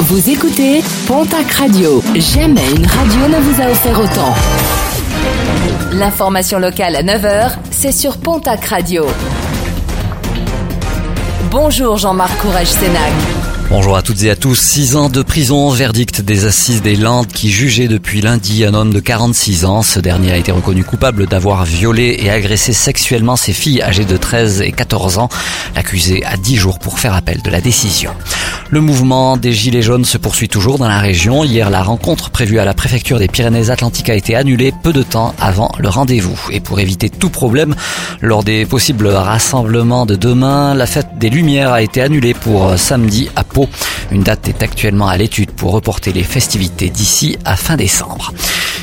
Vous écoutez Pontac Radio. Jamais une radio ne vous a offert autant. L'information locale à 9h, c'est sur Pontac Radio. Bonjour Jean-Marc Courage Sénac. Bonjour à toutes et à tous. Six ans de prison, verdict des assises des Landes qui jugeait depuis lundi un homme de 46 ans. Ce dernier a été reconnu coupable d'avoir violé et agressé sexuellement ses filles âgées de 13 et 14 ans. L'accusé a 10 jours pour faire appel de la décision. Le mouvement des Gilets jaunes se poursuit toujours dans la région. Hier, la rencontre prévue à la préfecture des Pyrénées-Atlantiques a été annulée peu de temps avant le rendez-vous. Et pour éviter tout problème, lors des possibles rassemblements de demain, la fête des Lumières a été annulée pour samedi à Pau. Une date est actuellement à l'étude pour reporter les festivités d'ici à fin décembre.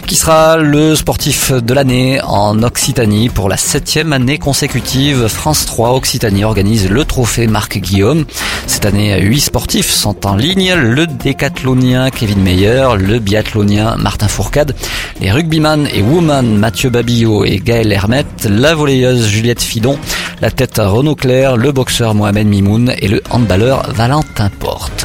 Qui sera le sportif de l'année en Occitanie pour la septième année consécutive? France 3 Occitanie organise le trophée Marc Guillaume. Cette année, huit sportifs sont en ligne. Le décathlonien Kevin Meyer, le biathlonien Martin Fourcade, les rugbyman et woman Mathieu Babillot et Gaël Hermette, la volleyeuse Juliette Fidon, la tête Renaud Claire, le boxeur Mohamed Mimoun et le handballeur Valentin Porte.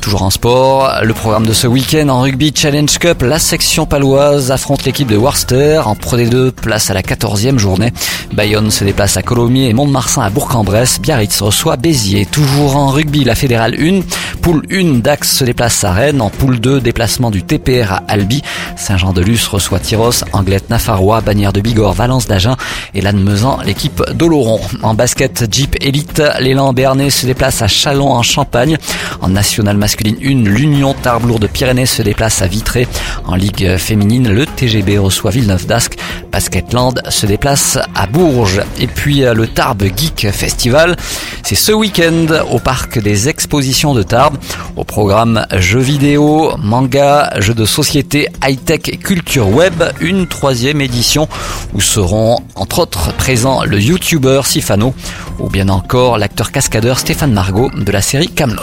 Toujours en sport, le programme de ce week-end en rugby Challenge Cup, la section paloise affronte l'équipe de Worcester en Pro D2, place à la 14e journée. Bayonne se déplace à Colomiers et Mont-de-Marsan à Bourg-en-Bresse. Biarritz reçoit Béziers. Toujours en rugby, la fédérale 1. Poule 1, Dax se déplace à Rennes. En poule 2, déplacement du TPR à Albi. Saint-Jean-de-Luz reçoit Tyros, Anglette Nafarrois, Bagnères de Bigorre, Valence d'Agen et Lannemezan, l'équipe d'Oloron. En basket Jeep Elite, l'élan Bernay se déplace à Chalon en Champagne. En national masculine 1, l'Union Tarbes de Pyrénées se déplace à Vitré. En Ligue féminine, le TGB reçoit Villeneuve d'Ascq. Basketland se déplace à Bourges. Et puis le Tarbes Geek Festival, c'est ce week-end au parc des expositions de Tarbes. Au programme jeux vidéo, manga, jeux de société, high-tech et culture web, une troisième édition où seront entre autres présents le youtubeur Sifano ou bien encore l'acteur cascadeur Stéphane Margot de la série Camelot.